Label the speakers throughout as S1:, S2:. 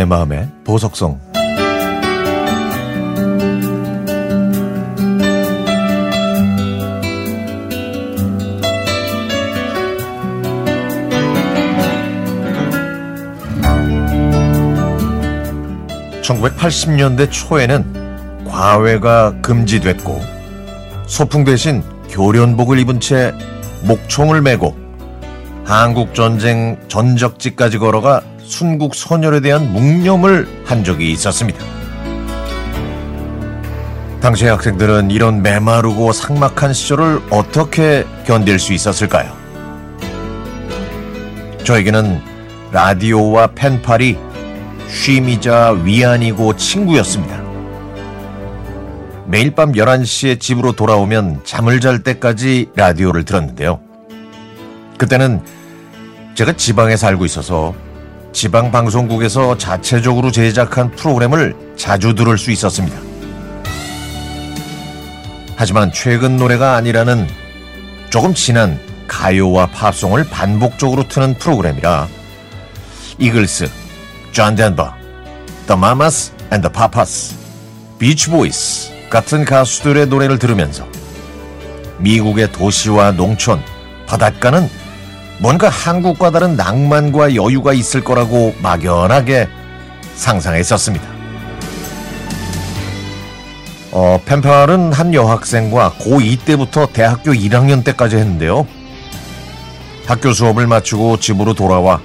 S1: 내 마음의 보석성. (1980년대) 초에는 과외가 금지됐고 소풍 대신 교련복을 입은 채 목총을 메고 한국 전쟁 전적지까지 걸어가 순국 선열에 대한 묵념을 한 적이 있었습니다. 당시 학생들은 이런 메마르고 삭막한 시절을 어떻게 견딜 수 있었을까요? 저에게는 라디오와 펜팔이 쉼이자 위안이고 친구였습니다. 매일 밤 11시에 집으로 돌아오면 잠을 잘 때까지 라디오를 들었는데요. 그때는 제가 지방에 살고 있어서 지방 방송국에서 자체적으로 제작한 프로그램을 자주 들을 수 있었습니다. 하지만 최근 노래가 아니라는 조금 지난 가요와 팝송을 반복적으로 트는 프로그램이라 이글스, 존 덴버, The Mamas and the Papas, 같은 가수들의 노래를 들으면서 미국의 도시와 농촌, 바닷가는 뭔가 한국과 다른 낭만과 여유가 있을 거라고 막연하게 상상했었습니다. 어, 펜팔은 한 여학생과 고2 때부터 대학교 1학년 때까지 했는데요. 학교 수업을 마치고 집으로 돌아와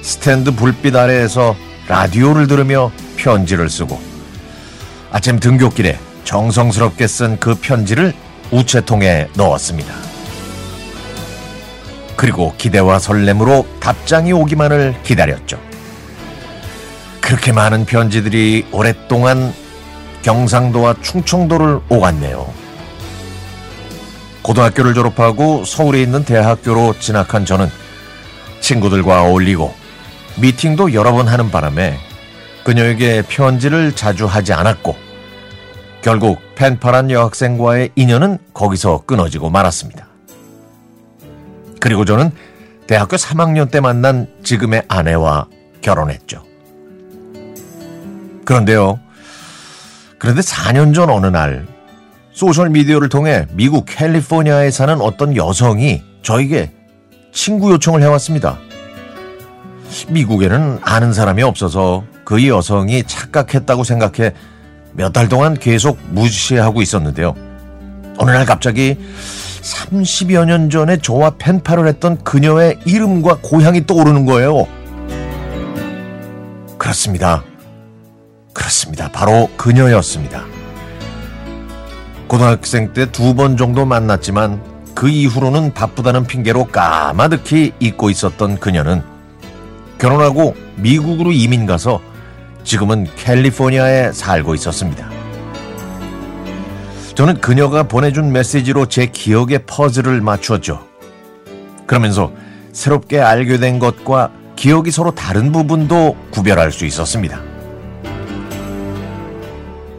S1: 스탠드 불빛 아래에서 라디오를 들으며 편지를 쓰고 아침 등교길에 정성스럽게 쓴 그 편지를 우체통에 넣었습니다. 그리고 기대와 설렘으로 답장이 오기만을 기다렸죠. 그렇게 많은 편지들이 오랫동안 경상도와 충청도를 오갔네요. 고등학교를 졸업하고 서울에 있는 대학교로 진학한 저는 친구들과 어울리고 미팅도 여러 번 하는 바람에 그녀에게 편지를 자주 하지 않았고 결국 펜파란 여학생과의 인연은 거기서 끊어지고 말았습니다. 그리고 저는 대학교 3학년 때 만난 지금의 아내와 결혼했죠. 그런데요. 그런데 4년 전 어느 날 소셜 미디어를 통해 미국 캘리포니아에 사는 어떤 여성이 저에게 친구 요청을 해왔습니다. 미국에는 아는 사람이 없어서 그 여성이 착각했다고 생각해 몇 달 동안 계속 무시하고 있었는데요. 어느 날 갑자기 30여 년 전에 저와 펜팔을 했던 그녀의 이름과 고향이 떠오르는 거예요. 그렇습니다. 그렇습니다. 바로 그녀였습니다. 고등학생 때 두 번 정도 만났지만 그 이후로는 바쁘다는 핑계로 까마득히 잊고 있었던 그녀는 결혼하고 미국으로 이민 가서 지금은 캘리포니아에 살고 있었습니다. 저는 그녀가 보내준 메시지로 제 기억의 퍼즐을 맞추었죠. 그러면서 새롭게 알게 된 것과 기억이 서로 다른 부분도 구별할 수 있었습니다.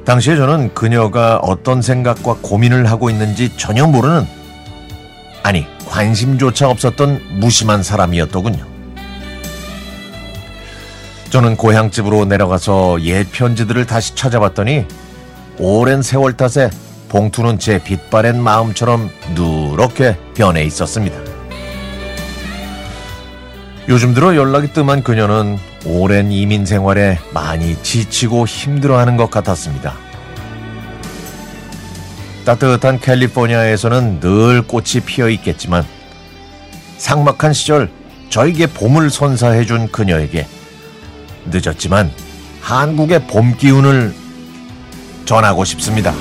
S1: 당시에 저는 그녀가 어떤 생각과 고민을 하고 있는지 전혀 모르는, 아니, 관심조차 없었던 무심한 사람이었더군요. 저는 고향집으로 내려가서 옛 편지들을 다시 찾아봤더니 오랜 세월 탓에 봉투는 제 빛바랜 마음처럼 누렇게 변해 있었습니다. 요즘 들어 연락이 뜸한 그녀는 오랜 이민 생활에 많이 지치고 힘들어하는 것 같았습니다. 따뜻한 캘리포니아에서는 늘 꽃이 피어 있겠지만 삭막한 시절 저에게 봄을 선사해준 그녀에게 늦었지만 한국의 봄 기운을 전하고 싶습니다.